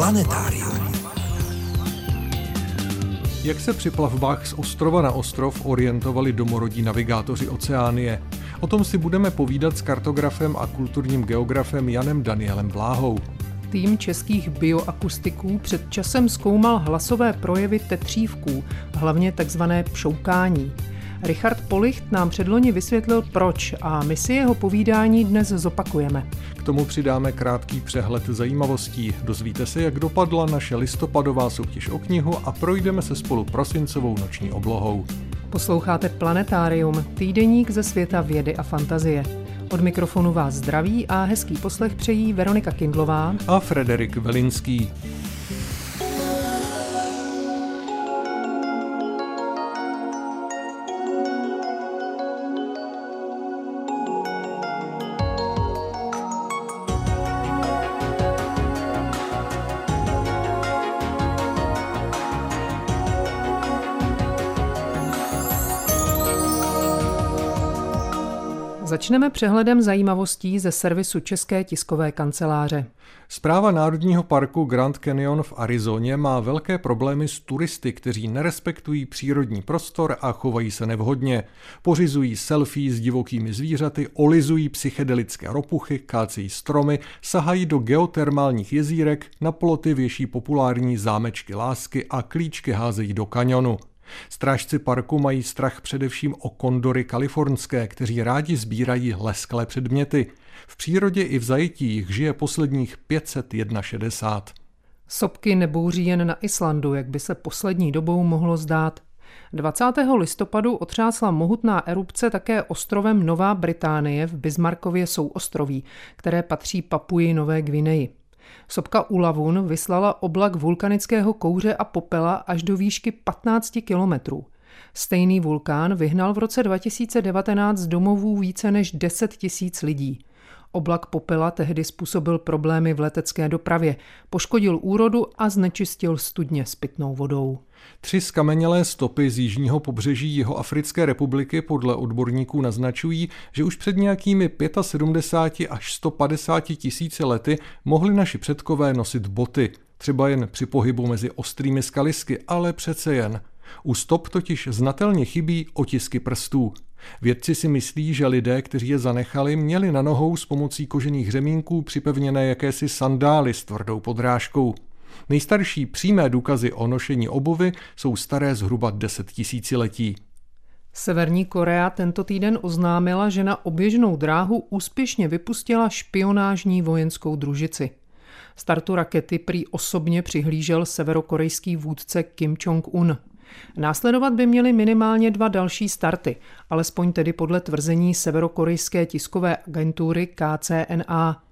Planetárium. Jak se při plavbách z ostrova na ostrov orientovali domorodí navigátoři Oceánie? O tom si budeme povídat s kartografem a kulturním geografem Janem Danielem Bláhou. Tým českých bioakustiků před časem zkoumal hlasové projevy tetřívků, hlavně takzvané pšoukání. Richard Policht nám předloni vysvětlil proč a my si jeho povídání dnes zopakujeme. K tomu přidáme krátký přehled zajímavostí. Dozvíte se, jak dopadla naše listopadová soutěž o knihu a projdeme se spolu prosincovou noční oblohou. Posloucháte Planetárium, týdeník ze světa vědy a fantazie. Od mikrofonu vás zdraví a hezký poslech přejí Veronika Kindlová a Frederik Velinský. Začneme přehledem zajímavostí ze servisu České tiskové kanceláře. Zpráva Národního parku Grand Canyon v Arizoně má velké problémy s turisty, kteří nerespektují přírodní prostor a chovají se nevhodně. Pořizují selfie s divokými zvířaty, olizují psychedelické ropuchy, kácejí stromy, sahají do geotermálních jezírek, na ploty věší populární zámečky lásky a klíčky házejí do kanionu. Strážci parku mají strach především o kondory kalifornské, kteří rádi sbírají lesklé předměty. V přírodě i v zajetí jich žije posledních 561. Sopky nebouří jen na Islandu, jak by se poslední dobou mohlo zdát. 20. listopadu otřásla mohutná erupce také ostrovem Nová Británie v Bismarckově souostroví, které patří Papuji Nové Gvineji. Sopka Ulavun vyslala oblak vulkanického kouře a popela až do výšky 15 kilometrů. Stejný vulkán vyhnal v roce 2019 z domovů více než 10 tisíc lidí. Oblak popela tehdy způsobil problémy v letecké dopravě, poškodil úrodu a znečistil studně s pitnou vodou. Tři skamenělé stopy z jižního pobřeží jeho Africké republiky podle odborníků naznačují, že už před nějakými 75 až 150 tisíci lety mohli naši předkové nosit boty, třeba jen při pohybu mezi ostrými skalisky, ale přece jen. U stop totiž znatelně chybí otisky prstů. Vědci si myslí, že lidé, kteří je zanechali, měli na nohou s pomocí kožených řemínků připevněné jakési sandály s tvrdou podrážkou. Nejstarší přímé důkazy o nošení obuvy jsou staré zhruba 10 tisíciletí. Severní Korea tento týden oznámila, že na oběžnou dráhu úspěšně vypustila špionážní vojenskou družici. Startu rakety prý osobně přihlížel severokorejský vůdce Kim Jong-un. Následovat by měly minimálně dva další starty, alespoň tedy podle tvrzení severokorejské tiskové agentury KCNA.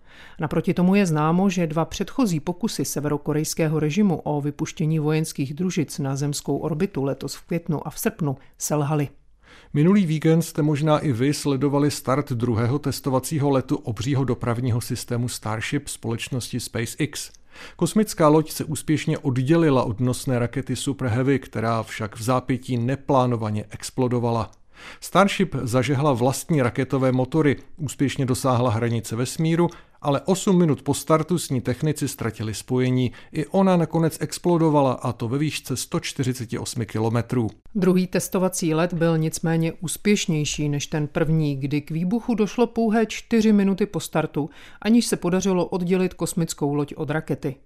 Naproti tomu je známo, že dva předchozí pokusy severokorejského režimu o vypuštění vojenských družic na zemskou orbitu letos v květnu a v srpnu selhaly. Minulý víkend jste možná i vy sledovali start druhého testovacího letu obřího dopravního systému Starship společnosti SpaceX. Kosmická loď se úspěšně oddělila od nosné rakety Super Heavy, která však v zápětí neplánovaně explodovala. Starship zažehla vlastní raketové motory, úspěšně dosáhla hranice vesmíru, ale 8 minut po startu s ní technici ztratili spojení. I ona nakonec explodovala a to ve výšce 148 kilometrů. Druhý testovací let byl nicméně úspěšnější než ten první, kdy k výbuchu došlo pouhé 4 minuty po startu, aniž se podařilo oddělit kosmickou loď od rakety.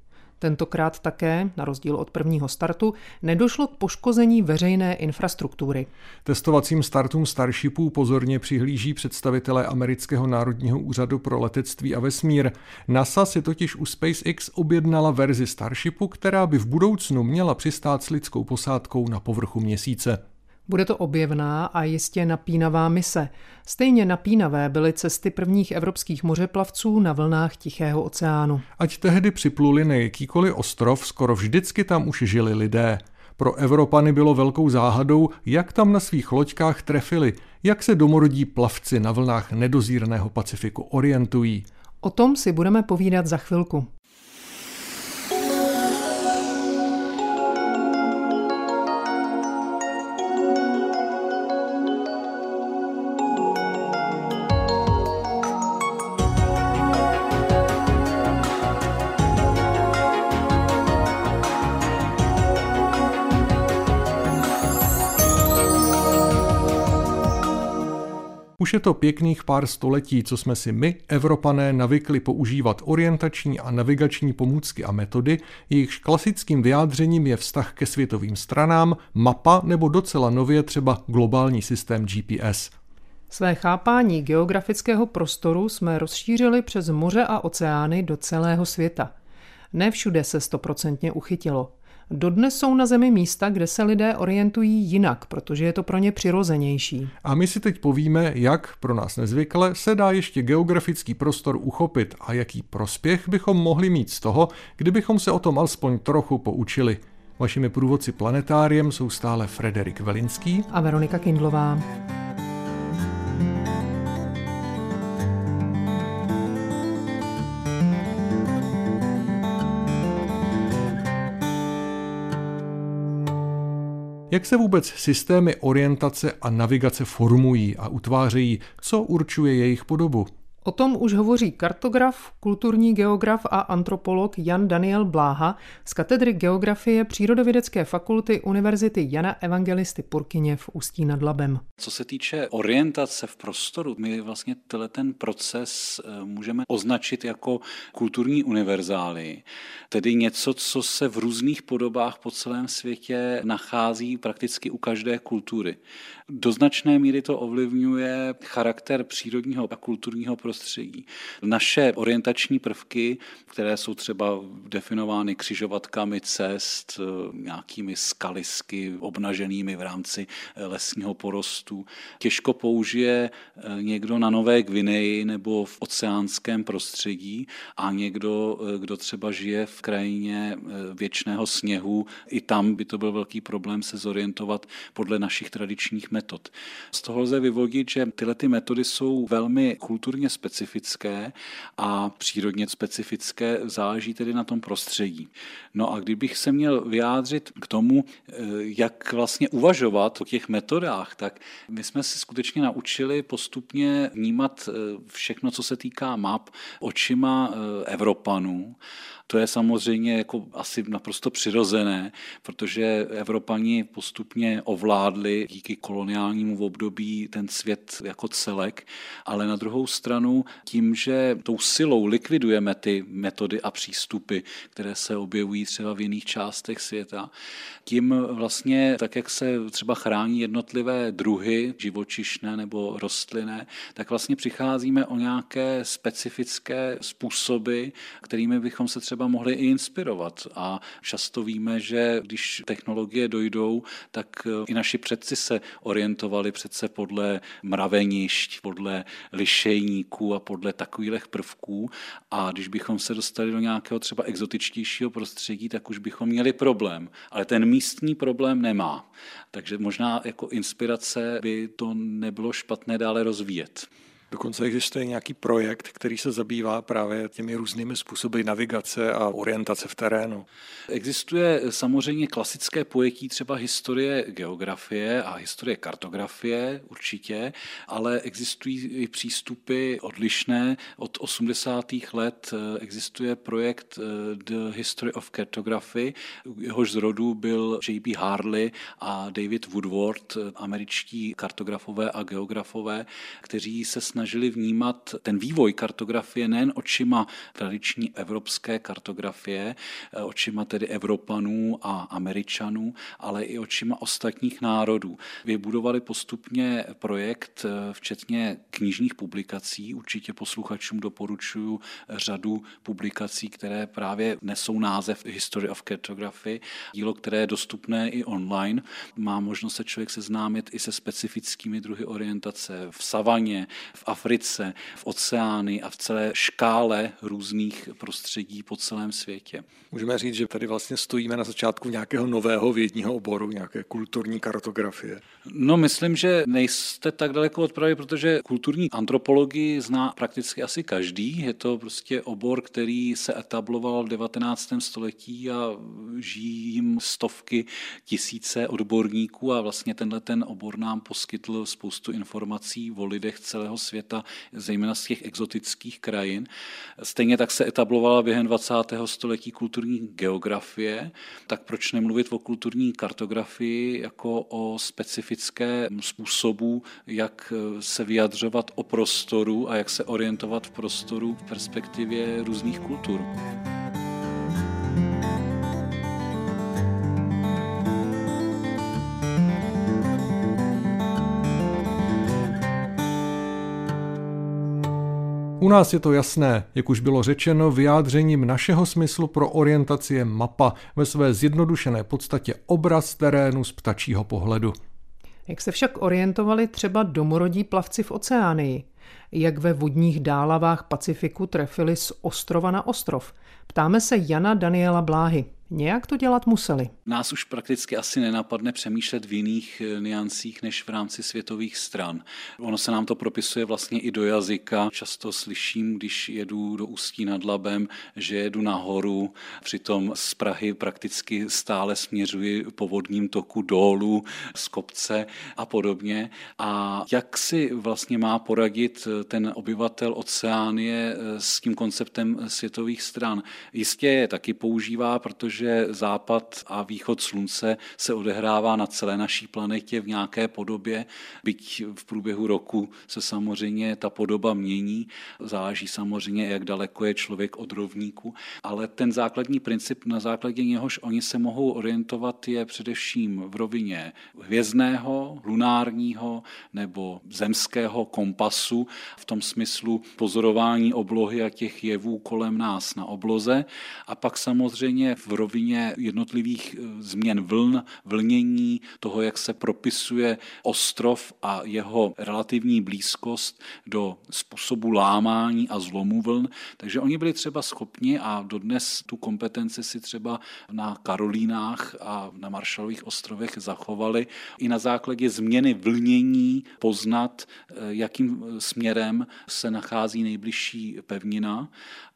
Tentokrát také, na rozdíl od prvního startu, nedošlo k poškození veřejné infrastruktury. Testovacím startům Starshipů pozorně přihlíží představitelé Amerického národního úřadu pro letectví a vesmír. NASA si totiž u SpaceX objednala verzi Starshipu, která by v budoucnu měla přistát s lidskou posádkou na povrchu měsíce. Bude to objevná a jistě napínavá mise. Stejně napínavé byly cesty prvních evropských mořeplavců na vlnách Tichého oceánu. Ať tehdy připluli na jakýkoliv ostrov, skoro vždycky tam už žili lidé. Pro Evropany bylo velkou záhadou, jak tam na svých loďkách trefili, jak se domorodí plavci na vlnách nedozírného Pacifiku orientují. O tom si budeme povídat za chvilku. Je to pěkných pár století, co jsme si my, Evropané, navykli používat orientační a navigační pomůcky a metody, jejichž klasickým vyjádřením je vztah ke světovým stranám, mapa nebo docela nově třeba globální systém GPS. Své chápání geografického prostoru jsme rozšířili přes moře a oceány do celého světa. Ne všude se stoprocentně uchytilo. Dodnes jsou na Zemi místa, kde se lidé orientují jinak, protože je to pro ně přirozenější. A my si teď povíme, jak, pro nás nezvykle, se dá ještě geografický prostor uchopit a jaký prospěch bychom mohli mít z toho, kdybychom se o tom alespoň trochu poučili. Vašimi průvodci planetáriem jsou stále Frederik Velinský a Veronika Kindlová. Jak se vůbec systémy orientace a navigace formují a utvářejí, co určuje jejich podobu? O tom už hovoří kartograf, kulturní geograf a antropolog Jan Daniel Bláha z katedry geografie Přírodovědecké fakulty Univerzity Jana Evangelisty Purkyně v Ústí nad Labem. Co se týče orientace v prostoru, my vlastně tenhle ten proces eh, můžeme označit jako kulturní univerzály, tedy něco, co se v různých podobách po celém světě nachází prakticky u každé kultury. Do značné míry to ovlivňuje charakter přírodního a kulturního prostředí. Naše orientační prvky, které jsou třeba definovány křižovatkami cest, nějakými skalisky obnaženými v rámci lesního porostu, těžko použije eh, někdo na Nové Gvineji nebo v oceánském prostředí a někdo, eh, kdo třeba žije v krajině eh, věčného sněhu, i tam by to byl velký problém se zorientovat podle našich tradičních metod. Z toho lze vyvodit, že tyhle ty metody jsou velmi kulturně specifické a přírodně specifické, záleží tedy na tom prostředí. No a kdybych se měl vyjádřit k tomu, eh, jak vlastně uvažovat o těch metodách, tak my jsme se skutečně naučili postupně vnímat eh, všechno, co se týká map, očima eh, Evropanů to je samozřejmě jako asi naprosto přirozené, protože Evropani postupně ovládli díky koloniálnímu období ten svět jako celek, ale na druhou stranu tím, že tou silou likvidujeme ty metody a přístupy, které se objevují třeba v jiných částech světa, tím vlastně, tak jak se třeba chrání jednotlivé druhy živočišné nebo rostlinné, tak vlastně přicházíme o nějaké specifické způsoby, kterými bychom se třeba mohli i inspirovat. A často víme, že když technologie dojdou, tak i naši předci se orientovali přece podle mravenišť, podle lišejníků a podle takových prvků. A když bychom se dostali do nějakého třeba exotičtějšího prostředí, tak už bychom měli problém. Ale ten místní problém nemá. Takže možná jako inspirace by to nebylo špatné dále rozvíjet. Dokonce existuje nějaký projekt, který se zabývá právě těmi různými způsoby navigace a orientace v terénu. Existuje samozřejmě klasické pojetí třeba historie geografie a historie kartografie určitě, ale existují i přístupy odlišné. Od 80. let existuje projekt eh, The History of Cartography, jehož zrodu byl J.B. Harley a David Woodward, američtí kartografové a geografové, kteří se snaží snažili vnímat ten vývoj kartografie nejen očima tradiční evropské kartografie, eh, očima tedy Evropanů a Američanů, ale i očima ostatních národů. Vybudovali postupně projekt, eh, včetně knižních publikací. Určitě posluchačům doporučuji řadu publikací, které právě nesou název History of Cartography, dílo, které je dostupné i online. Má možnost se člověk seznámit i se specifickými druhy orientace v savaně, v Africe, v oceány a v celé škále různých prostředí po celém světě. Můžeme říct, že tady vlastně stojíme na začátku nějakého nového vědního oboru, nějaké kulturní kartografie. No, myslím, že nejste tak daleko od pravdy, protože kulturní antropologii zná prakticky asi každý. Je to prostě obor, který se etabloval v 19. století a žijí jim stovky, tisíce odborníků a vlastně tenhle ten obor nám poskytl spoustu informací o lidech celého světa světa, zejména z těch exotických krajin. Stejně tak se etablovala během 20. století kulturní geografie, tak proč nemluvit o kulturní kartografii jako o specifické způsobu, jak se vyjadřovat o prostoru a jak se orientovat v prostoru v perspektivě různých kultur. U nás je to jasné, jak už bylo řečeno, vyjádřením našeho smyslu pro orientaci je mapa, ve své zjednodušené podstatě obraz terénu z ptačího pohledu. Jak se však orientovali třeba domorodí plavci v oceánii? Jak ve vodních dálavách Pacifiku trefili z ostrova na ostrov? Ptáme se Jana Daniela Bláhy. Nějak to dělat museli. Nás už prakticky asi nenapadne přemýšlet v jiných eh, niancích než v rámci světových stran. Ono se nám to propisuje vlastně i do jazyka. Často slyším, když jedu do Ústí nad Labem, že jedu nahoru, přitom z Prahy prakticky stále směřuji po vodním toku dolů, z kopce a podobně. A jak si vlastně má poradit eh, ten obyvatel oceánie eh, s tím konceptem světových stran? Jistě je taky používá, protože že západ a východ slunce se odehrává na celé naší planetě v nějaké podobě, byť v průběhu roku se samozřejmě ta podoba mění, záleží samozřejmě, jak daleko je člověk od rovníku, ale ten základní princip, na základě něhož oni se mohou orientovat, je především v rovině hvězdného, lunárního nebo zemského kompasu, v tom smyslu pozorování oblohy a těch jevů kolem nás na obloze. A pak samozřejmě v rovině rovině jednotlivých eh, změn vln, vlnění, toho, jak se propisuje ostrov a jeho relativní blízkost do způsobu lámání a zlomu vln. Takže oni byli třeba schopni a dodnes tu kompetenci si třeba na Karolínách a na Maršalových ostrovech zachovali i na základě změny vlnění poznat, eh, jakým směrem se nachází nejbližší pevnina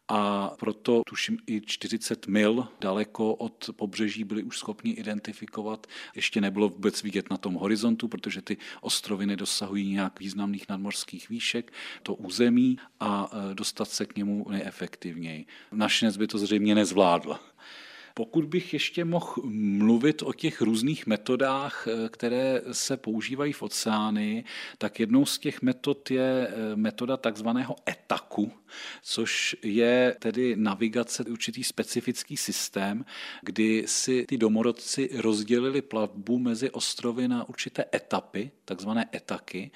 a proto tuším i 40 mil daleko od pobřeží byli už schopni identifikovat. Ještě nebylo vůbec vidět na tom horizontu, protože ty ostrovy nedosahují nějak významných nadmořských výšek, to území a e, dostat se k němu neefektivněji. Našinec by to zřejmě nezvládl. Pokud bych ještě mohl mluvit o těch různých metodách, eh, které se používají v oceány, tak jednou z těch metod je eh, metoda takzvaného etaku, což je tedy navigace, určitý specifický systém, kdy si ty domorodci rozdělili plavbu mezi ostrovy na určité etapy, takzvané etaky.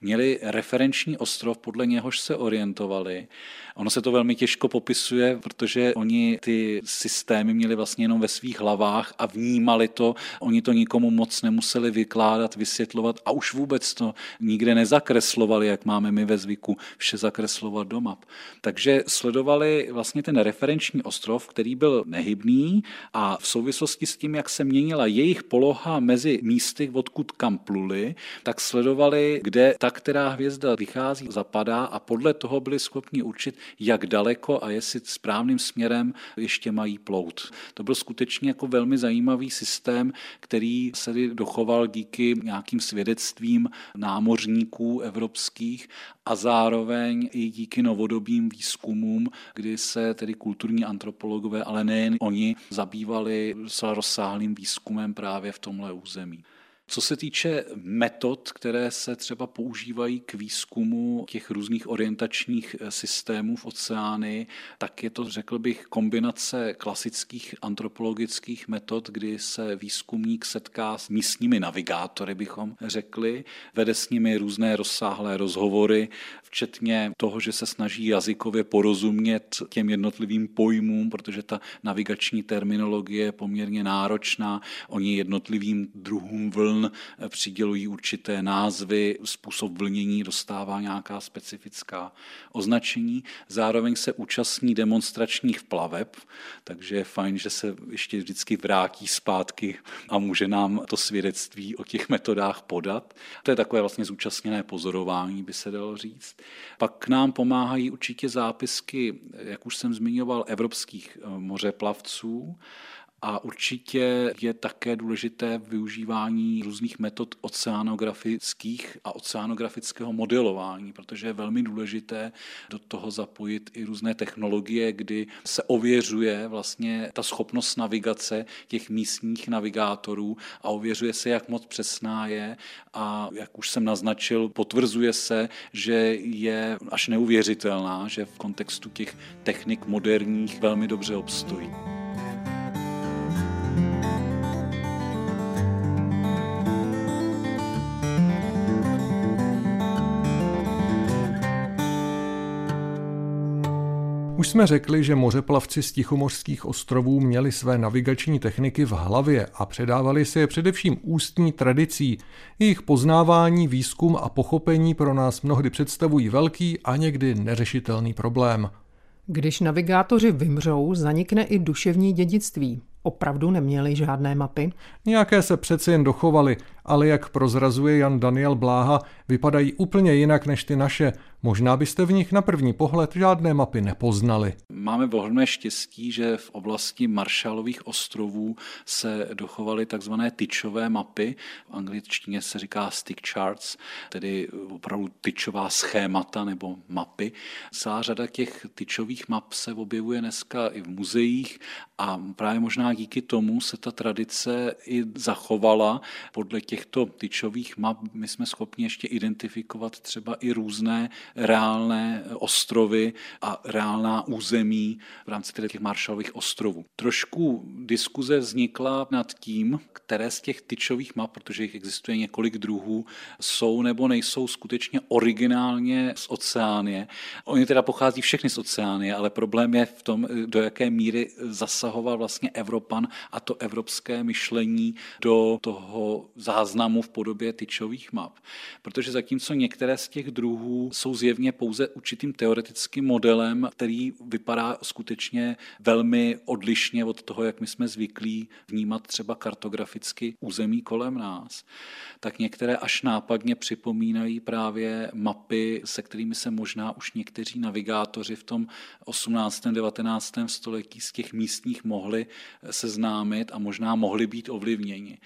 Měli referenční ostrov, podle něhož se orientovali. Ono se to velmi těžko popisuje, protože oni ty systémy měli vlastně jenom ve svých hlavách a vnímali to. Oni to nikomu moc nemuseli vykládat, vysvětlovat a už vůbec to nikde nezakreslovali, jak máme my ve zvyku vše zakreslovat do map. Takže sledovali vlastně ten referenční ostrov, který byl nehybný a v souvislosti s tím, jak se měnila jejich poloha mezi místy, odkud kam pluli, tak sledovali, kde ta která hvězda vychází, zapadá a podle toho byli schopni určit, jak daleko a jestli správným směrem ještě mají plout. To byl skutečně jako velmi zajímavý systém, který se dochoval díky nějakým svědectvím námořníků evropských a zároveň i díky novodobým výzkumům, kdy se tedy kulturní antropologové, ale nejen oni, zabývali s rozsáhlým výzkumem právě v tomhle území. Co se týče metod, které se třeba používají k výzkumu těch různých orientačních eh, systémů v oceány, tak je to, řekl bych, kombinace klasických antropologických metod, kdy se výzkumník setká s místními navigátory, bychom řekli, vede s nimi různé rozsáhlé rozhovory, včetně toho, že se snaží jazykově porozumět těm jednotlivým pojmům, protože ta navigační terminologie je poměrně náročná. Oni jednotlivým druhům vln vln přidělují určité názvy, způsob vlnění dostává nějaká specifická označení. Zároveň se účastní demonstračních plaveb, takže je fajn, že se ještě vždycky vrátí zpátky a může nám to svědectví o těch metodách podat. To je takové vlastně zúčastněné pozorování, by se dalo říct. Pak k nám pomáhají určitě zápisky, jak už jsem zmiňoval, evropských mořeplavců, A určitě je také důležité využívání různých metod oceanografických a oceanografického modelování, protože je velmi důležité do toho zapojit i různé technologie, kdy se ověřuje vlastně ta schopnost navigace těch místních navigátorů a ověřuje se, jak moc přesná je a jak už jsem naznačil, potvrzuje se, že je až neuvěřitelná, že v kontextu těch technik moderních velmi dobře obstojí. Už jsme řekli, že mořeplavci z Tichomořských ostrovů měli své navigační techniky v hlavě a předávali si je především ústní tradicí. Jejich poznávání, výzkum a pochopení pro nás mnohdy představují velký a někdy neřešitelný problém. Když navigátoři vymřou, zanikne i duševní dědictví. Opravdu neměli žádné mapy? Nějaké se přece jen dochovaly, ale jak prozrazuje Jan Daniel Bláha, vypadají úplně jinak než ty naše. Možná byste v nich na první pohled žádné mapy nepoznali. Máme ohromné štěstí, že v oblasti Marshallových ostrovů se dochovaly takzvané tyčové mapy. V angličtině se říká stick charts, tedy opravdu tyčová schémata nebo mapy. Celá řada těch tyčových map se objevuje dneska i v muzeích a právě možná díky tomu se ta tradice i zachovala podle těchto tyčových map my jsme schopni ještě identifikovat třeba i různé reálné ostrovy a reálná území v rámci těch Marshallových ostrovů. Trošku diskuze vznikla nad tím, které z těch tyčových map, protože jich existuje několik druhů, jsou nebo nejsou skutečně originálně z oceánie. Oni teda pochází všechny z oceánie, ale problém je v tom, do jaké míry zasahoval vlastně Evropan a to evropské myšlení do toho záznamu v podobě tyčových map. Protože zatímco některé z těch druhů jsou zjevně pouze určitým teoretickým modelem, který vypadá skutečně velmi odlišně od toho, jak my jsme zvyklí vnímat třeba kartograficky území kolem nás, tak některé až nápadně připomínají právě mapy, se kterými se možná už někteří navigátoři v tom 18. 19. století z těch místních mohli seznámit a možná mohli být ovlivněni.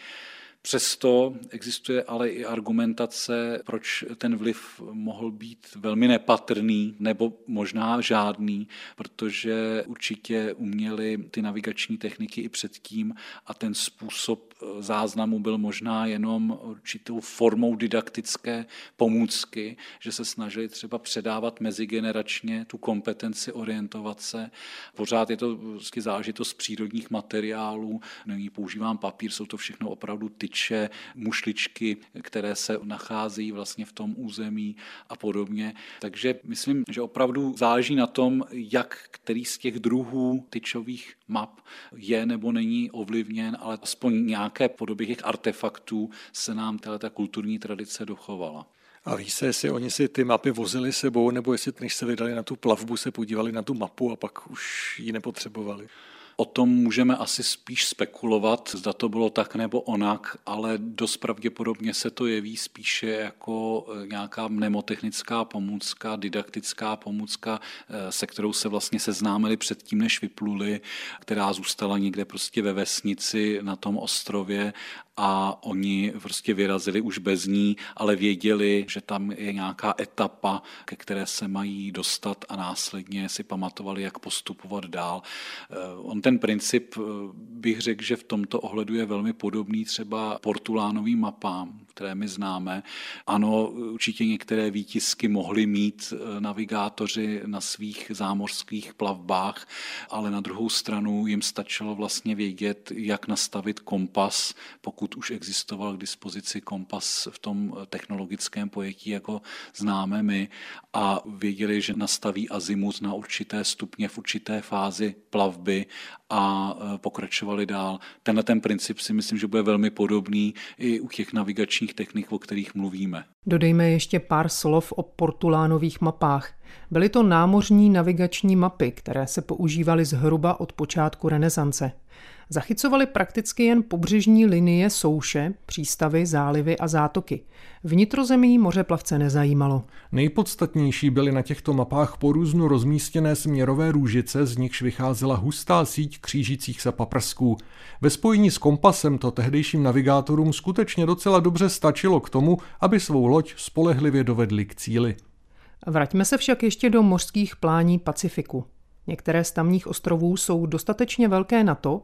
Přesto existuje ale i argumentace, proč ten vliv mohl být velmi nepatrný nebo možná žádný, protože určitě uměli ty navigační techniky i předtím a ten způsob záznamu byl možná jenom určitou formou didaktické pomůcky, že se snažili třeba předávat mezigeneračně tu kompetenci orientovat se. Pořád je to záležitost přírodních materiálů, není používám papír, jsou to všechno opravdu ty tyče, mušličky, které se nacházejí vlastně v tom území a podobně. Takže myslím, že opravdu záleží na tom, jak který z těch druhů tyčových map je nebo není ovlivněn, ale aspoň nějaké podoby těch artefaktů se nám ta kulturní tradice dochovala. A ví se, jestli oni si ty mapy vozili sebou, nebo jestli než se vydali na tu plavbu, se podívali na tu mapu a pak už ji nepotřebovali. O tom můžeme asi spíš spekulovat, zda to bylo tak nebo onak, ale dost pravděpodobně se to jeví spíše jako eh, nějaká mnemotechnická pomůcka, didaktická pomůcka, eh, se kterou se vlastně seznámili předtím, než vypluli, která zůstala někde prostě ve vesnici na tom ostrově a oni prostě vyrazili už bez ní, ale věděli, že tam je nějaká etapa, ke které se mají dostat a následně si pamatovali, jak postupovat dál. Eh, on ten princip, eh, bych řekl, že v tomto ohledu je velmi podobný třeba portulánovým mapám, které my známe. Ano, určitě některé výtisky mohli mít eh, navigátoři na svých zámořských plavbách, ale na druhou stranu jim stačilo vlastně vědět, jak nastavit kompas, pokud už existoval k dispozici kompas v tom technologickém pojetí, jako známe my, a věděli, že nastaví azimut na určité stupně v určité fázi plavby a e, pokračovali dál. Tenhle ten princip si myslím, že bude velmi podobný i u těch navigačních technik, o kterých mluvíme. Dodejme ještě pár slov o portulánových mapách. Byly to námořní navigační mapy, které se používaly zhruba od počátku renesance. Zachycovali prakticky jen pobřežní linie souše, přístavy, zálivy a zátoky. Vnitrozemí mořeplavce nezajímalo. Nejpodstatnější byly na těchto mapách po různu rozmístěné směrové růžice, z nichž vycházela hustá síť křížících se paprsků. Ve spojení s kompasem to tehdejším navigátorům skutečně docela dobře stačilo k tomu, aby svou loď spolehlivě dovedli k cíli. Vraťme se však ještě do mořských plání Pacifiku. Některé z tamních ostrovů jsou dostatečně velké na to,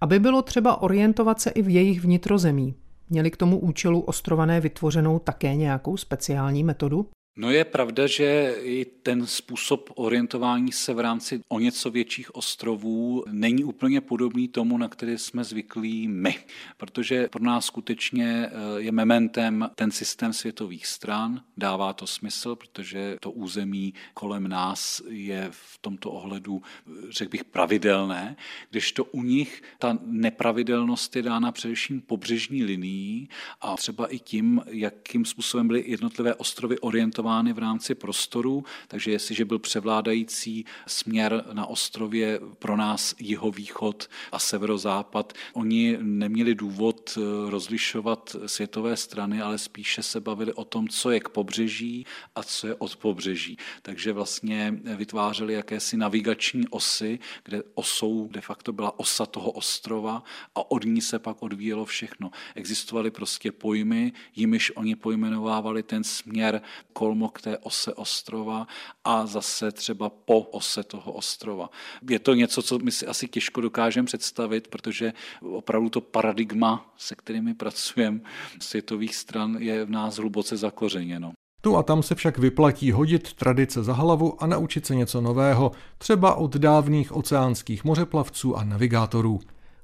aby bylo třeba orientovat se i v jejich vnitrozemí. Měli k tomu účelu ostrované vytvořenou také nějakou speciální metodu? No je pravda, že i ten způsob orientování se v rámci o něco větších ostrovů není úplně podobný tomu, na který jsme zvyklí my, protože pro nás skutečně eh, je mementem ten systém světových stran, dává to smysl, protože to území kolem nás je v tomto ohledu, eh, řekl bych, pravidelné, když to u nich ta nepravidelnost je dána především pobřežní linií a třeba i tím, jakým způsobem byly jednotlivé ostrovy orientovány orientovány v rámci prostoru, takže jestliže byl převládající směr na ostrově pro nás jihovýchod a severozápad, oni neměli důvod eh, rozlišovat světové strany, ale spíše se bavili o tom, co je k pobřeží a co je od pobřeží. Takže vlastně vytvářeli jakési navigační osy, kde osou de facto byla osa toho ostrova a od ní se pak odvíjelo všechno. Existovaly prostě pojmy, jimiž oni pojmenovávali ten směr kol kolmo k té ose ostrova a zase třeba po ose toho ostrova. Je to něco, co my si asi těžko dokážeme představit, protože opravdu to paradigma, se kterými pracujeme světových stran, je v nás hluboce zakořeněno. Tu a tam se však vyplatí hodit tradice za hlavu a naučit se něco nového, třeba od dávných oceánských mořeplavců a navigátorů.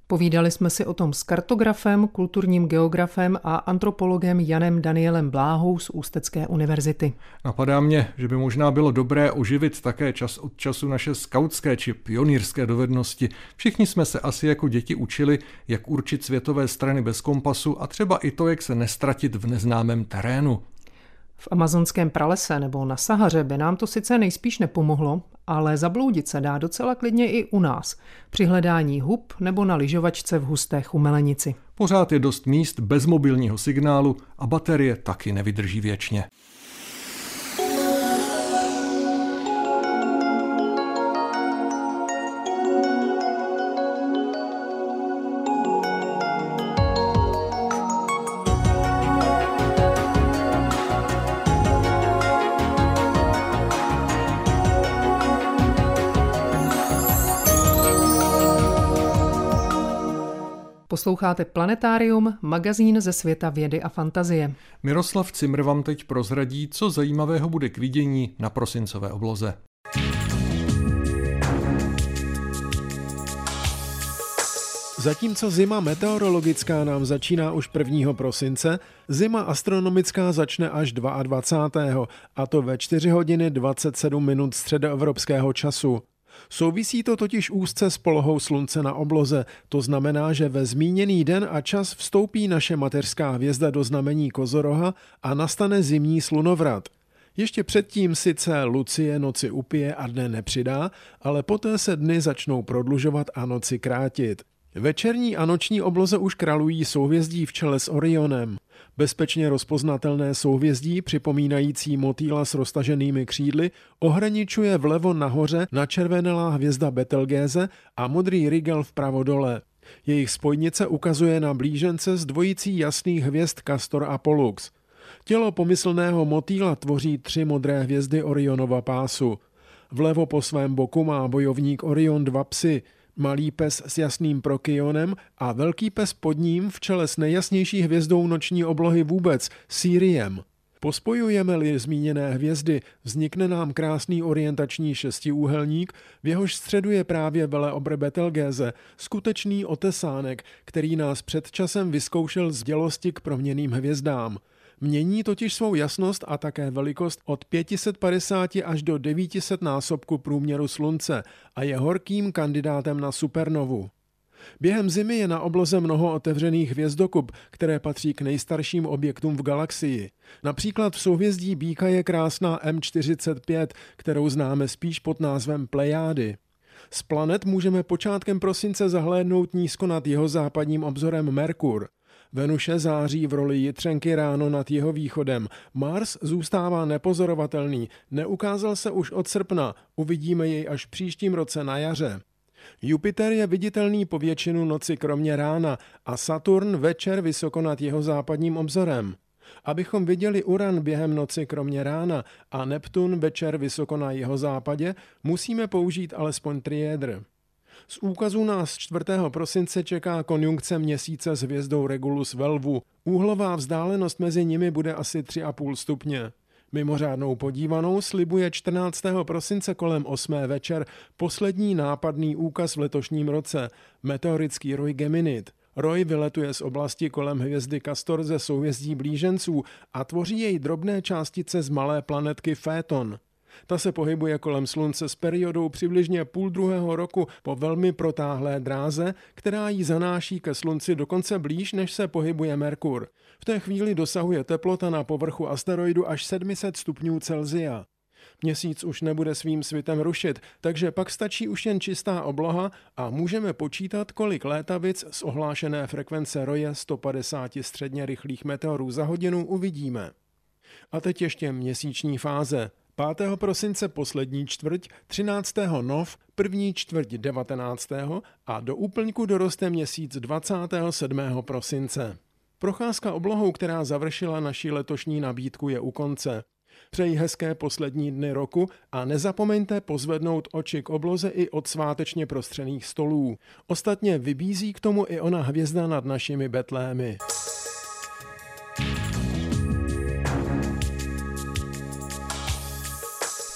Povídali jsme si o tom s kartografem, kulturním geografem a antropologem Janem Danielem Bláhou z Ústecké univerzity. Napadá mě, že by možná bylo dobré oživit také čas od času naše skautské či pionýrské dovednosti. Všichni jsme se asi jako děti učili, jak určit světové strany bez kompasu a třeba i to, jak se nestratit v neznámém terénu. V amazonském pralese nebo na Sahaře by nám to sice nejspíš nepomohlo, ale zabloudit se dá docela klidně i u nás, při hledání hub nebo na lyžovačce v husté chumelenici. Pořád je dost míst bez mobilního signálu a baterie taky nevydrží věčně. Posloucháte Planetárium, magazín ze světa vědy a fantazie. Miroslav Cimr vám teď prozradí, co zajímavého bude k vidění na prosincové obloze. Zatímco zima meteorologická nám začíná už 1. prosince, zima astronomická začne až 22. a to ve 4 hodiny 27 minut středoevropského času. Souvisí to totiž úzce s polohou slunce na obloze. To znamená, že ve zmíněný den a čas vstoupí naše mateřská hvězda do znamení Kozoroha a nastane zimní slunovrat. Ještě předtím sice Lucie noci upije a dne nepřidá, ale poté se dny začnou prodlužovat a noci krátit. Večerní a noční obloze už kralují souhvězdí v čele s Orionem. Bezpečně rozpoznatelné souhvězdí, připomínající motýla s roztaženými křídly, ohraničuje vlevo nahoře načervenalá hvězda Betelgéze a modrý Rigel vpravo dole. Jejich spojnice ukazuje na blížence z dvojicí jasných hvězd Castor a Pollux. Tělo pomyslného motýla tvoří tři modré hvězdy Orionova pásu. Vlevo po svém boku má bojovník Orion dva psy, malý pes s jasným prokionem a velký pes pod ním v čele s nejjasnější hvězdou noční oblohy vůbec, Siriem. Pospojujeme-li zmíněné hvězdy, vznikne nám krásný orientační šestiúhelník, v jehož středu je právě veleobr Betelgéze, skutečný otesánek, který nás před časem vyzkoušel z dělosti k proměným hvězdám. Mění totiž svou jasnost a také velikost od 550 až do 900 násobku průměru Slunce a je horkým kandidátem na supernovu. Během zimy je na obloze mnoho otevřených hvězdokup, které patří k nejstarším objektům v galaxii. Například v souhvězdí Bíka je krásná M45, kterou známe spíš pod názvem Plejády. Z planet můžeme počátkem prosince zahlédnout nízko nad jeho západním obzorem Merkur. Venuše září v roli jitřenky ráno nad jeho východem. Mars zůstává nepozorovatelný, neukázal se už od srpna, uvidíme jej až příštím roce na jaře. Jupiter je viditelný po většinu noci kromě rána a Saturn večer vysoko nad jeho západním obzorem. Abychom viděli Uran během noci kromě rána a Neptun večer vysoko na jeho západě, musíme použít alespoň triédr. Z úkazu nás 4. prosince čeká konjunkce měsíce s hvězdou Regulus ve Lvu. Úhlová vzdálenost mezi nimi bude asi 3,5 stupně. Mimořádnou podívanou slibuje 14. prosince kolem 8. večer poslední nápadný úkaz v letošním roce, meteorický roj Geminid. Roj vyletuje z oblasti kolem hvězdy Castor ze souhvězdí blíženců a tvoří jej drobné částice z malé planetky Féton. Ta se pohybuje kolem Slunce s periodou přibližně půl druhého roku po velmi protáhlé dráze, která ji zanáší ke Slunci dokonce blíž, než se pohybuje Merkur. V té chvíli dosahuje teplota na povrchu asteroidu až 700 stupňů Celzia. Měsíc už nebude svým svitem rušit, takže pak stačí už jen čistá obloha a můžeme počítat, kolik létavic z ohlášené frekvence roje 150 středně rychlých meteorů za hodinu uvidíme. A teď ještě měsíční fáze. 5. prosince poslední čtvrť, 13. nov, první čtvrť 19. a do úplňku doroste měsíc 27. prosince. Procházka oblohou, která završila naši letošní nabídku, je u konce. Přeji hezké poslední dny roku a nezapomeňte pozvednout oči k obloze i od svátečně prostřených stolů. Ostatně vybízí k tomu i ona hvězda nad našimi betlémy.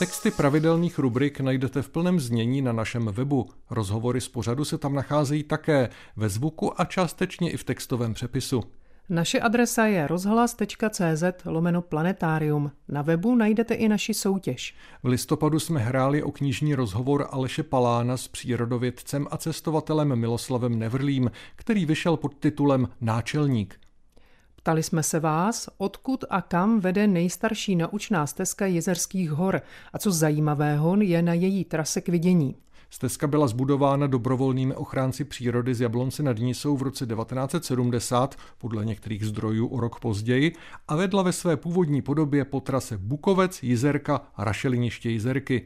Texty pravidelných rubrik najdete v plném znění na našem webu. Rozhovory z pořadu se tam nacházejí také ve zvuku a částečně i v textovém přepisu. Naše adresa je rozhlas.cz lomeno planetarium. Na webu najdete i naši soutěž. V listopadu jsme hráli o knižní rozhovor Aleše Palána s přírodovědcem a cestovatelem Miloslavem Nevrlím, který vyšel pod titulem Náčelník. Ptali jsme se vás, odkud a kam vede nejstarší naučná stezka Jezerských hor a co zajímavého je na její trase k vidění. Stezka byla zbudována dobrovolnými ochránci přírody z Jablonce nad Nisou v roce 1970, podle některých zdrojů o rok později, a vedla ve své původní podobě po trase Bukovec, Jizerka a Rašeliniště Jizerky.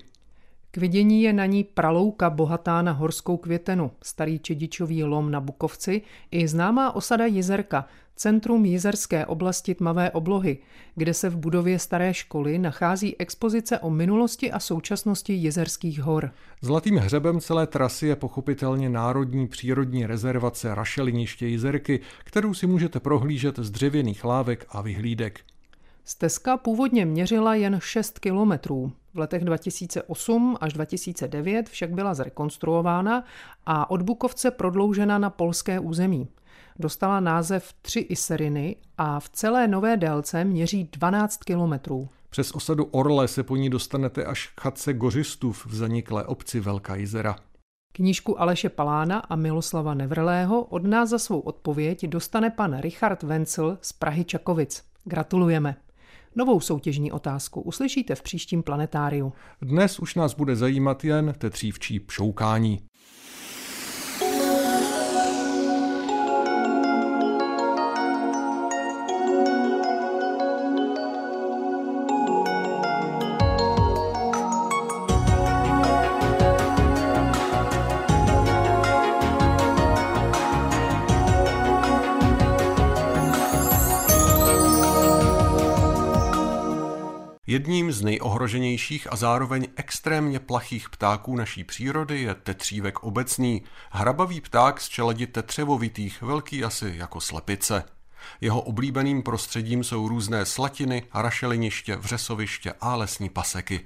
K vidění je na ní pralouka bohatá na horskou květenu, starý čedičový lom na Bukovci i známá osada Jizerka, centrum jizerské oblasti tmavé oblohy, kde se v budově staré školy nachází expozice o minulosti a současnosti jizerských hor. Zlatým hřebem celé trasy je pochopitelně Národní přírodní rezervace Rašeliniště Jizerky, kterou si můžete prohlížet z dřevěných lávek a vyhlídek. Stezka původně měřila jen 6 kilometrů. V letech 2008 až 2009 však byla zrekonstruována a od Bukovce prodloužena na polské území. Dostala název Tři Iseriny a v celé nové délce měří 12 kilometrů. Přes osadu Orle se po ní dostanete až k chatce Gořistův v zaniklé obci Velká Jizera. Knížku Aleše Palána a Miloslava Nevrlého od nás za svou odpověď dostane pan Richard Vencel z Prahy Čakovic. Gratulujeme. Novou soutěžní otázku uslyšíte v příštím planetáriu. Dnes už nás bude zajímat jen tetřívčí pšoukání. Jedním z nejohroženějších a zároveň extrémně plachých ptáků naší přírody je tetřívek obecný, hrabavý pták z čeledi tetřevovitých, velký asi jako slepice. Jeho oblíbeným prostředím jsou různé slatiny, rašeliniště, vřesoviště a lesní paseky.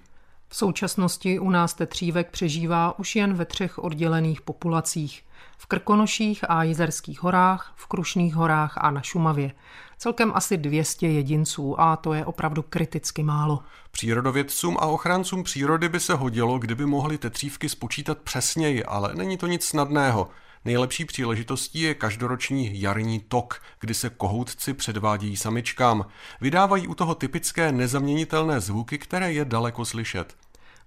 V současnosti u nás tetřívek přežívá už jen ve třech oddělených populacích. V Krkonoších a Jizerských horách, v Krušných horách a na Šumavě. Celkem asi 200 jedinců a to je opravdu kriticky málo. Přírodovědcům a ochráncům přírody by se hodilo, kdyby mohli tetřívky spočítat přesněji, ale není to nic snadného. Nejlepší příležitostí je každoroční jarní tok, kdy se kohoutci předvádějí samičkám. Vydávají u toho typické nezaměnitelné zvuky, které je daleko slyšet.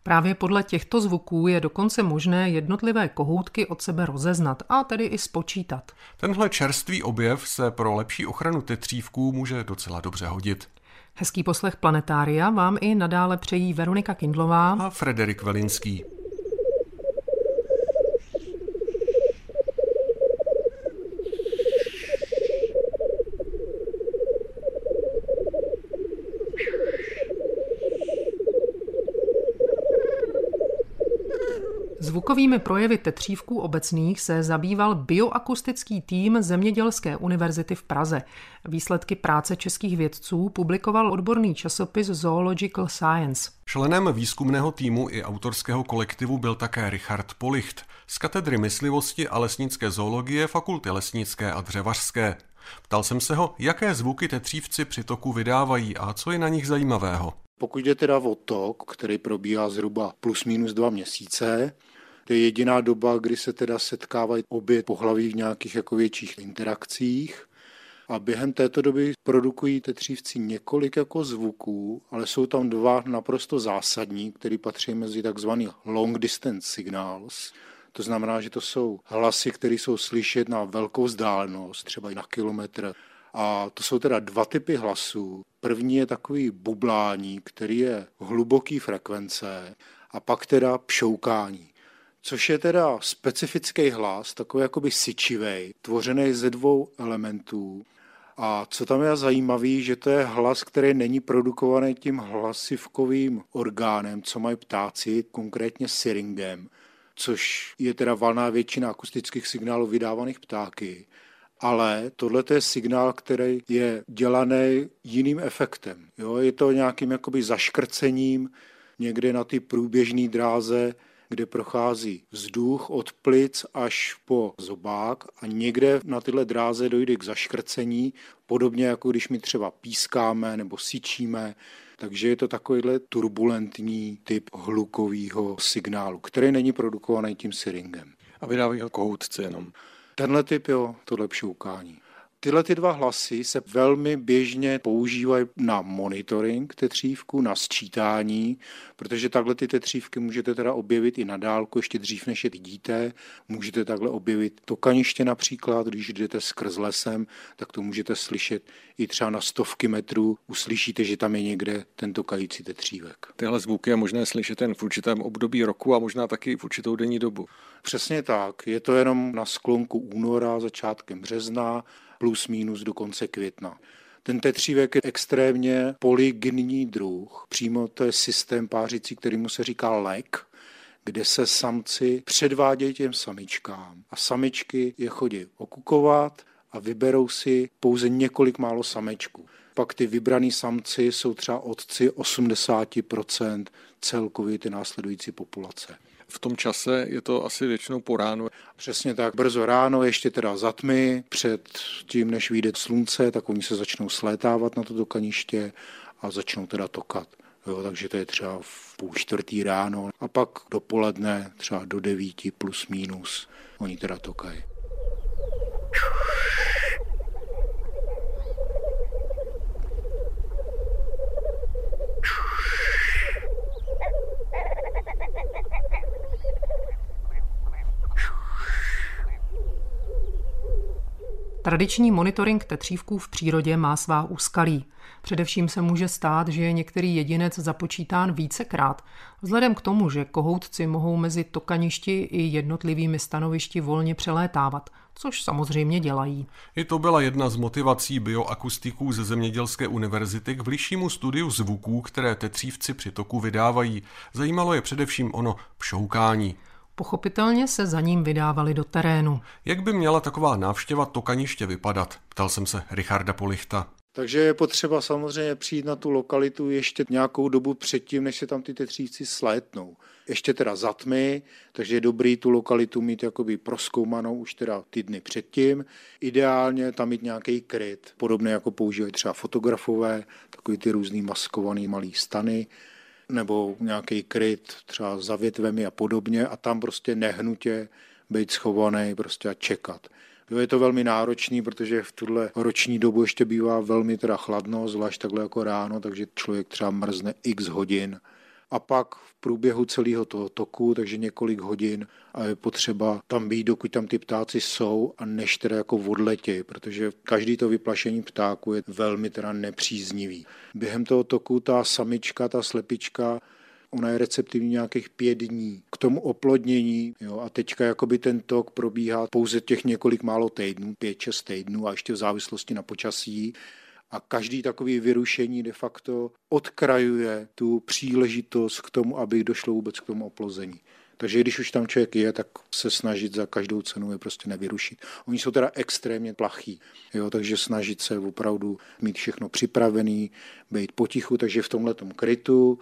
Právě podle těchto zvuků je dokonce možné jednotlivé kohoutky od sebe rozeznat a tedy i spočítat. Tenhle čerstvý objev se pro lepší ochranu tetřívků může docela dobře hodit. Hezký poslech Planetária vám i nadále přejí Veronika Kindlová a Frederik Velinský. Zvukovými projevy tetřívků obecných se zabýval bioakustický tým Zemědělské univerzity v Praze. Výsledky práce českých vědců publikoval odborný časopis Zoological Science. Členem výzkumného týmu i autorského kolektivu byl také Richard Policht z katedry myslivosti a lesnické zoologie Fakulty lesnické a dřevařské. Ptal jsem se ho, jaké zvuky tetřívci při toku vydávají a co je na nich zajímavého. Pokud jde teda o tok, který probíhá zhruba plus minus dva měsíce, to je jediná doba, kdy se teda setkávají obě pohlaví v nějakých jako větších interakcích. A během této doby produkují tetřívci několik jako zvuků, ale jsou tam dva naprosto zásadní, které patří mezi takzvaný long distance signals. To znamená, že to jsou hlasy, které jsou slyšet na velkou vzdálenost, třeba i na kilometr. A to jsou teda dva typy hlasů. První je takový bublání, který je hluboký frekvence a pak teda pšoukání což je teda specifický hlas, takový jakoby syčivej, tvořený ze dvou elementů. A co tam je zajímavé, že to je hlas, který není produkovaný tím hlasivkovým orgánem, co mají ptáci, konkrétně syringem, což je teda valná většina akustických signálů vydávaných ptáky. Ale tohle je signál, který je dělaný jiným efektem. Jo? Je to nějakým jakoby zaškrcením někde na ty průběžné dráze kde prochází vzduch od plic až po zobák a někde na tyhle dráze dojde k zaškrcení, podobně jako když my třeba pískáme nebo syčíme, takže je to takovýhle turbulentní typ hlukového signálu, který není produkovaný tím syringem. A vydávají ho kohoutci jenom. Tenhle typ, jo, to lepší ukání. Tyhle ty dva hlasy se velmi běžně používají na monitoring tetřívku, na sčítání, protože takhle ty tetřívky můžete teda objevit i na dálku, ještě dřív než je vidíte. Můžete takhle objevit to kaniště například, když jdete skrz lesem, tak to můžete slyšet i třeba na stovky metrů. Uslyšíte, že tam je někde ten tokající tetřívek. Tyhle zvuky je možné slyšet jen v určitém období roku a možná taky v určitou denní dobu. Přesně tak. Je to jenom na sklonku února, začátkem března plus minus do konce května. Ten tetřívek je extrémně polygenní druh. Přímo to je systém pářicí, kterýmu se říká lek, kde se samci předvádějí těm samičkám a samičky je chodí okukovat a vyberou si pouze několik málo samečků. Pak ty vybraný samci jsou třeba otci 80% celkově ty následující populace v tom čase je to asi většinou po ránu. Přesně tak, brzo ráno, ještě teda za tmy, před tím, než vyjde slunce, tak oni se začnou slétávat na toto kaniště a začnou teda tokat. Jo, takže to je třeba v půl čtvrtý ráno a pak dopoledne třeba do devíti plus minus oni teda tokají. Tradiční monitoring tetřívků v přírodě má svá úskalí. Především se může stát, že je některý jedinec započítán vícekrát, vzhledem k tomu, že kohoutci mohou mezi tokaništi i jednotlivými stanovišti volně přelétávat, což samozřejmě dělají. I to byla jedna z motivací bioakustiků ze Zemědělské univerzity k bližšímu studiu zvuků, které tetřívci při toku vydávají. Zajímalo je především ono pšoukání. Pochopitelně se za ním vydávali do terénu. Jak by měla taková návštěva tokaniště vypadat? Ptal jsem se Richarda Polichta. Takže je potřeba samozřejmě přijít na tu lokalitu ještě nějakou dobu předtím, než se tam ty tetřívci slétnou. Ještě teda za tmy, takže je dobrý tu lokalitu mít jakoby proskoumanou už teda ty dny předtím. Ideálně tam mít nějaký kryt, podobně jako používají třeba fotografové, takový ty různý maskovaný malý stany, nebo nějaký kryt třeba za větvemi a podobně a tam prostě nehnutě být schovaný prostě a čekat. Jo, je to velmi náročný, protože v tuhle roční dobu ještě bývá velmi teda chladno, zvlášť takhle jako ráno, takže člověk třeba mrzne x hodin a pak v průběhu celého toho toku, takže několik hodin a je potřeba tam být, dokud tam ty ptáci jsou a než teda jako odletě, protože každý to vyplašení ptáku je velmi teda nepříznivý. Během toho toku ta samička, ta slepička ona je receptivní nějakých pět dní k tomu oplodnění. Jo, a teďka jakoby ten tok probíhá pouze těch několik málo týdnů, pět, šest týdnů a ještě v závislosti na počasí. A každý takový vyrušení de facto odkrajuje tu příležitost k tomu, aby došlo vůbec k tomu oplození. Takže když už tam člověk je, tak se snažit za každou cenu je prostě nevyrušit. Oni jsou teda extrémně plachý, jo, takže snažit se opravdu mít všechno připravený, být potichu, takže v tomhle krytu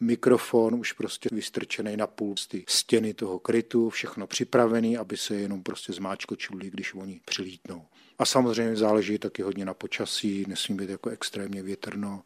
mikrofon už prostě vystrčený na půl z ty stěny toho krytu, všechno připravený, aby se jenom prostě zmáčkočuli, když oni přilítnou. A samozřejmě záleží taky hodně na počasí, nesmí být jako extrémně větrno,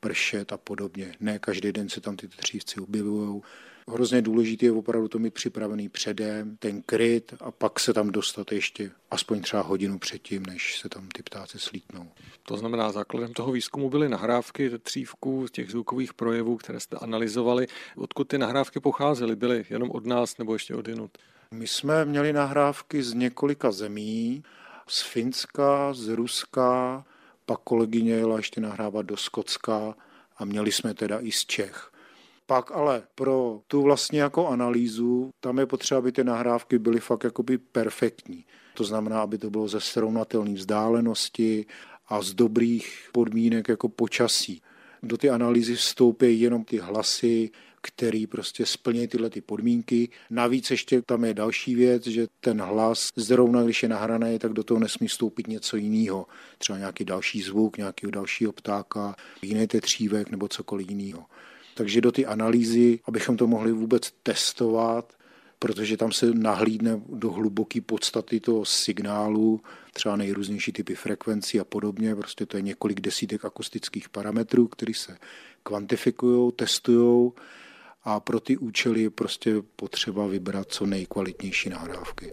pršet a podobně. Ne každý den se tam ty třívci objevují. Hrozně důležité je opravdu to mít připravený předem, ten kryt a pak se tam dostat ještě aspoň třeba hodinu předtím, než se tam ty ptáci slítnou. To znamená, základem toho výzkumu byly nahrávky třívků, těch zvukových projevů, které jste analyzovali. Odkud ty nahrávky pocházely? Byly jenom od nás nebo ještě od jinut? My jsme měli nahrávky z několika zemí, z Finska, z Ruska, pak kolegyně jela ještě nahrávat do Skotska a měli jsme teda i z Čech. Pak ale pro tu vlastně jako analýzu, tam je potřeba, aby ty nahrávky byly fakt jakoby perfektní. To znamená, aby to bylo ze srovnatelné vzdálenosti a z dobrých podmínek jako počasí. Do ty analýzy vstoupí jenom ty hlasy, který prostě splní tyhle ty podmínky. Navíc ještě tam je další věc, že ten hlas, zrovna když je nahraný, tak do toho nesmí vstoupit něco jiného. Třeba nějaký další zvuk, nějakého dalšího ptáka, jiný tetřívek nebo cokoliv jiného. Takže do ty analýzy, abychom to mohli vůbec testovat, protože tam se nahlídne do hluboké podstaty toho signálu, třeba nejrůznější typy frekvencí a podobně. Prostě to je několik desítek akustických parametrů, které se kvantifikují, testují a pro ty účely je prostě potřeba vybrat co nejkvalitnější nahrávky.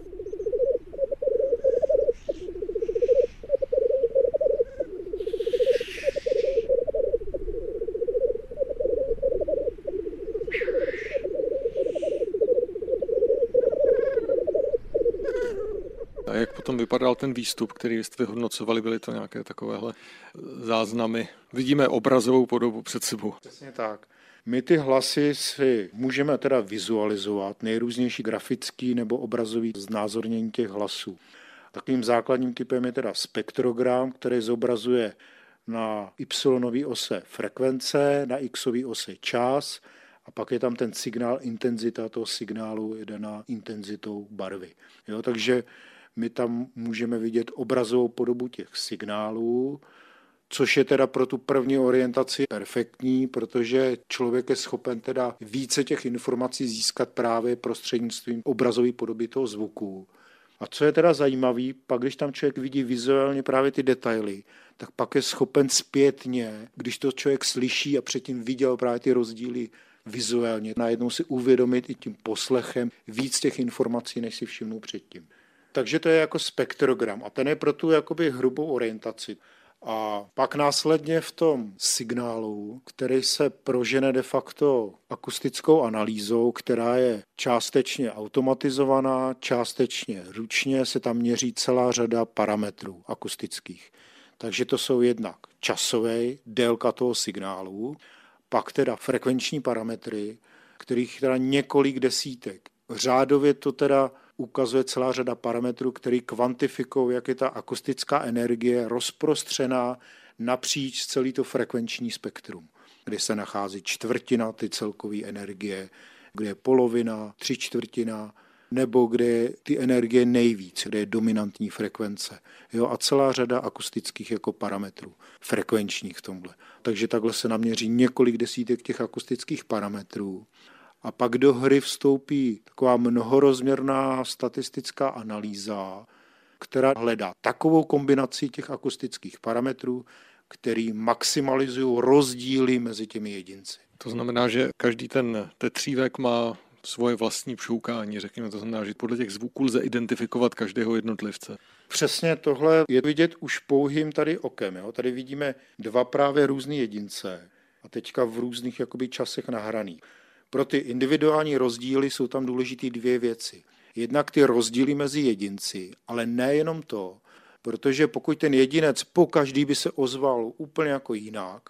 A jak potom vypadal ten výstup, který jste vyhodnocovali? Byly to nějaké takovéhle záznamy? Vidíme obrazovou podobu před sebou. Přesně tak. My ty hlasy si můžeme teda vizualizovat, nejrůznější grafický nebo obrazový znázornění těch hlasů. Takovým základním typem je teda spektrogram, který zobrazuje na y ose frekvence, na x ose čas a pak je tam ten signál, intenzita toho signálu je daná intenzitou barvy. Jo, takže my tam můžeme vidět obrazovou podobu těch signálů, což je teda pro tu první orientaci perfektní, protože člověk je schopen teda více těch informací získat právě prostřednictvím obrazové podoby toho zvuku. A co je teda zajímavé, pak když tam člověk vidí vizuálně právě ty detaily, tak pak je schopen zpětně, když to člověk slyší a předtím viděl právě ty rozdíly vizuálně, najednou si uvědomit i tím poslechem víc těch informací, než si všimnu předtím. Takže to je jako spektrogram a ten je pro tu jakoby hrubou orientaci. A pak následně v tom signálu, který se prožene de facto akustickou analýzou, která je částečně automatizovaná, částečně ručně, se tam měří celá řada parametrů akustických. Takže to jsou jednak časové, délka toho signálu, pak teda frekvenční parametry, kterých teda několik desítek. Řádově to teda ukazuje celá řada parametrů, které kvantifikují, jak je ta akustická energie rozprostřená napříč celý to frekvenční spektrum, kde se nachází čtvrtina ty celkové energie, kde je polovina, tři čtvrtina, nebo kde je ty energie nejvíc, kde je dominantní frekvence. Jo, a celá řada akustických jako parametrů, frekvenčních v tomhle. Takže takhle se naměří několik desítek těch akustických parametrů a pak do hry vstoupí taková mnohorozměrná statistická analýza, která hledá takovou kombinaci těch akustických parametrů, který maximalizují rozdíly mezi těmi jedinci. To znamená, že každý ten tetřívek má svoje vlastní pšoukání, řekněme, to znamená, že podle těch zvuků lze identifikovat každého jednotlivce. Přesně tohle je vidět už pouhým tady okem. Jo? Tady vidíme dva právě různé jedince a teďka v různých jakoby časech nahraných. Pro ty individuální rozdíly jsou tam důležité dvě věci. Jednak ty rozdíly mezi jedinci, ale nejenom to, protože pokud ten jedinec po každý by se ozval úplně jako jinak,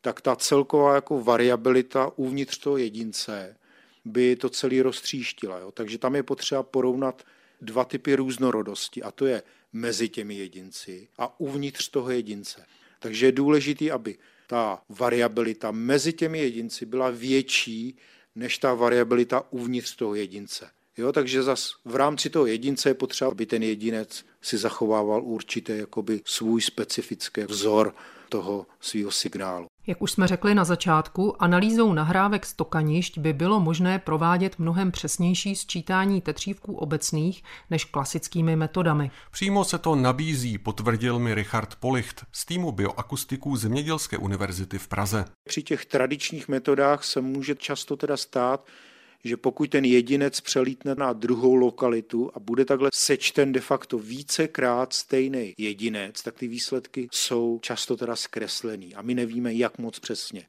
tak ta celková jako variabilita uvnitř toho jedince by to celý roztříštila. Jo? Takže tam je potřeba porovnat dva typy různorodosti a to je mezi těmi jedinci a uvnitř toho jedince. Takže je důležité, aby ta variabilita mezi těmi jedinci byla větší než ta variabilita uvnitř toho jedince. Jo, takže zas v rámci toho jedince je potřeba, aby ten jedinec si zachovával určitě jakoby svůj specifický vzor toho svého signálu. Jak už jsme řekli na začátku, analýzou nahrávek stokanišť by bylo možné provádět mnohem přesnější sčítání tetřívků obecných než klasickými metodami. Přímo se to nabízí, potvrdil mi Richard Policht z týmu bioakustiků Zemědělské univerzity v Praze. Při těch tradičních metodách se může často teda stát, že pokud ten jedinec přelítne na druhou lokalitu a bude takhle sečten de facto vícekrát stejný jedinec, tak ty výsledky jsou často teda zkreslený a my nevíme, jak moc přesně.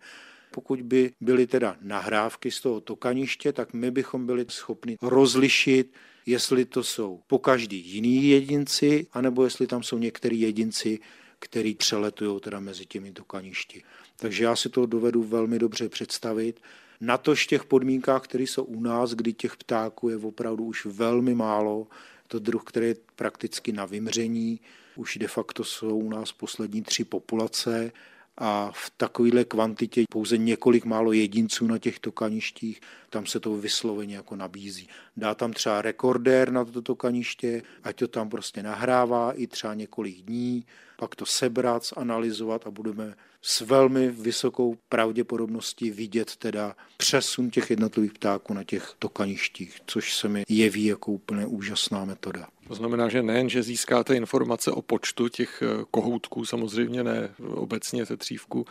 Pokud by byly teda nahrávky z toho tokaniště, tak my bychom byli schopni rozlišit, jestli to jsou po každý jiný jedinci, anebo jestli tam jsou některý jedinci, který přeletují teda mezi těmi tokaništi. Takže já si to dovedu velmi dobře představit na to těch podmínkách, které jsou u nás, kdy těch ptáků je opravdu už velmi málo, to druh, který je prakticky na vymření, už de facto jsou u nás poslední tři populace a v takovéhle kvantitě pouze několik málo jedinců na těchto kaništích, tam se to vysloveně jako nabízí. Dá tam třeba rekordér na toto kaniště, ať to tam prostě nahrává i třeba několik dní, pak to sebrat, zanalizovat a budeme s velmi vysokou pravděpodobností vidět teda přesun těch jednotlivých ptáků na těch tokaništích, což se mi jeví jako úplně úžasná metoda. To znamená, že nejen, že získáte informace o počtu těch eh, kohoutků, samozřejmě ne obecně tetřívku,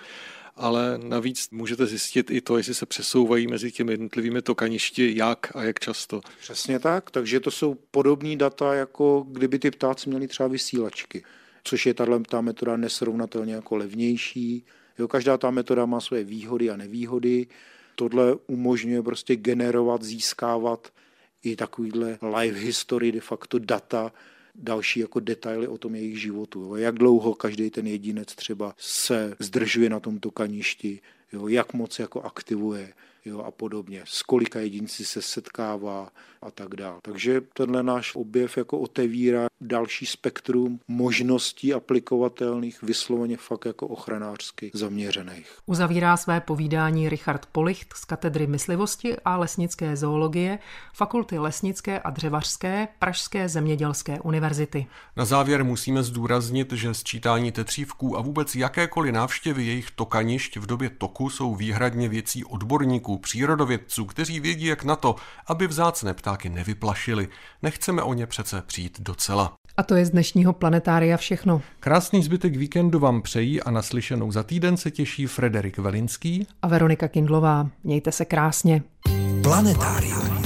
ale navíc můžete zjistit i to, jestli se přesouvají mezi těmi jednotlivými tokaništi, jak a jak často. Přesně tak, takže to jsou podobné data, jako kdyby ty ptáci měli třeba vysílačky což je tahle ta metoda nesrovnatelně jako levnější. Jo, každá ta metoda má své výhody a nevýhody. Tohle umožňuje prostě generovat, získávat i takovýhle live history, de facto data, další jako detaily o tom jejich životu. Jo. Jak dlouho každý ten jedinec třeba se zdržuje na tomto kaništi, jo, jak moc jako aktivuje jo, a podobně, s kolika jedinci se setkává a tak dále. Takže tenhle náš objev jako otevírá další spektrum možností aplikovatelných, vysloveně fakt jako ochranářsky zaměřených. Uzavírá své povídání Richard Policht z katedry myslivosti a lesnické zoologie Fakulty lesnické a dřevařské Pražské zemědělské univerzity. Na závěr musíme zdůraznit, že sčítání tetřívků a vůbec jakékoliv návštěvy jejich tokanišť v době toku jsou výhradně věcí odborníků, přírodovědců, kteří vědí jak na to, aby vzácné ptáky nevyplašili. Nechceme o ně přece přijít docela. A to je z dnešního planetária všechno. Krásný zbytek víkendu vám přejí a naslyšenou za týden se těší Frederik Velinský a Veronika Kindlová. Mějte se krásně. Planetárium.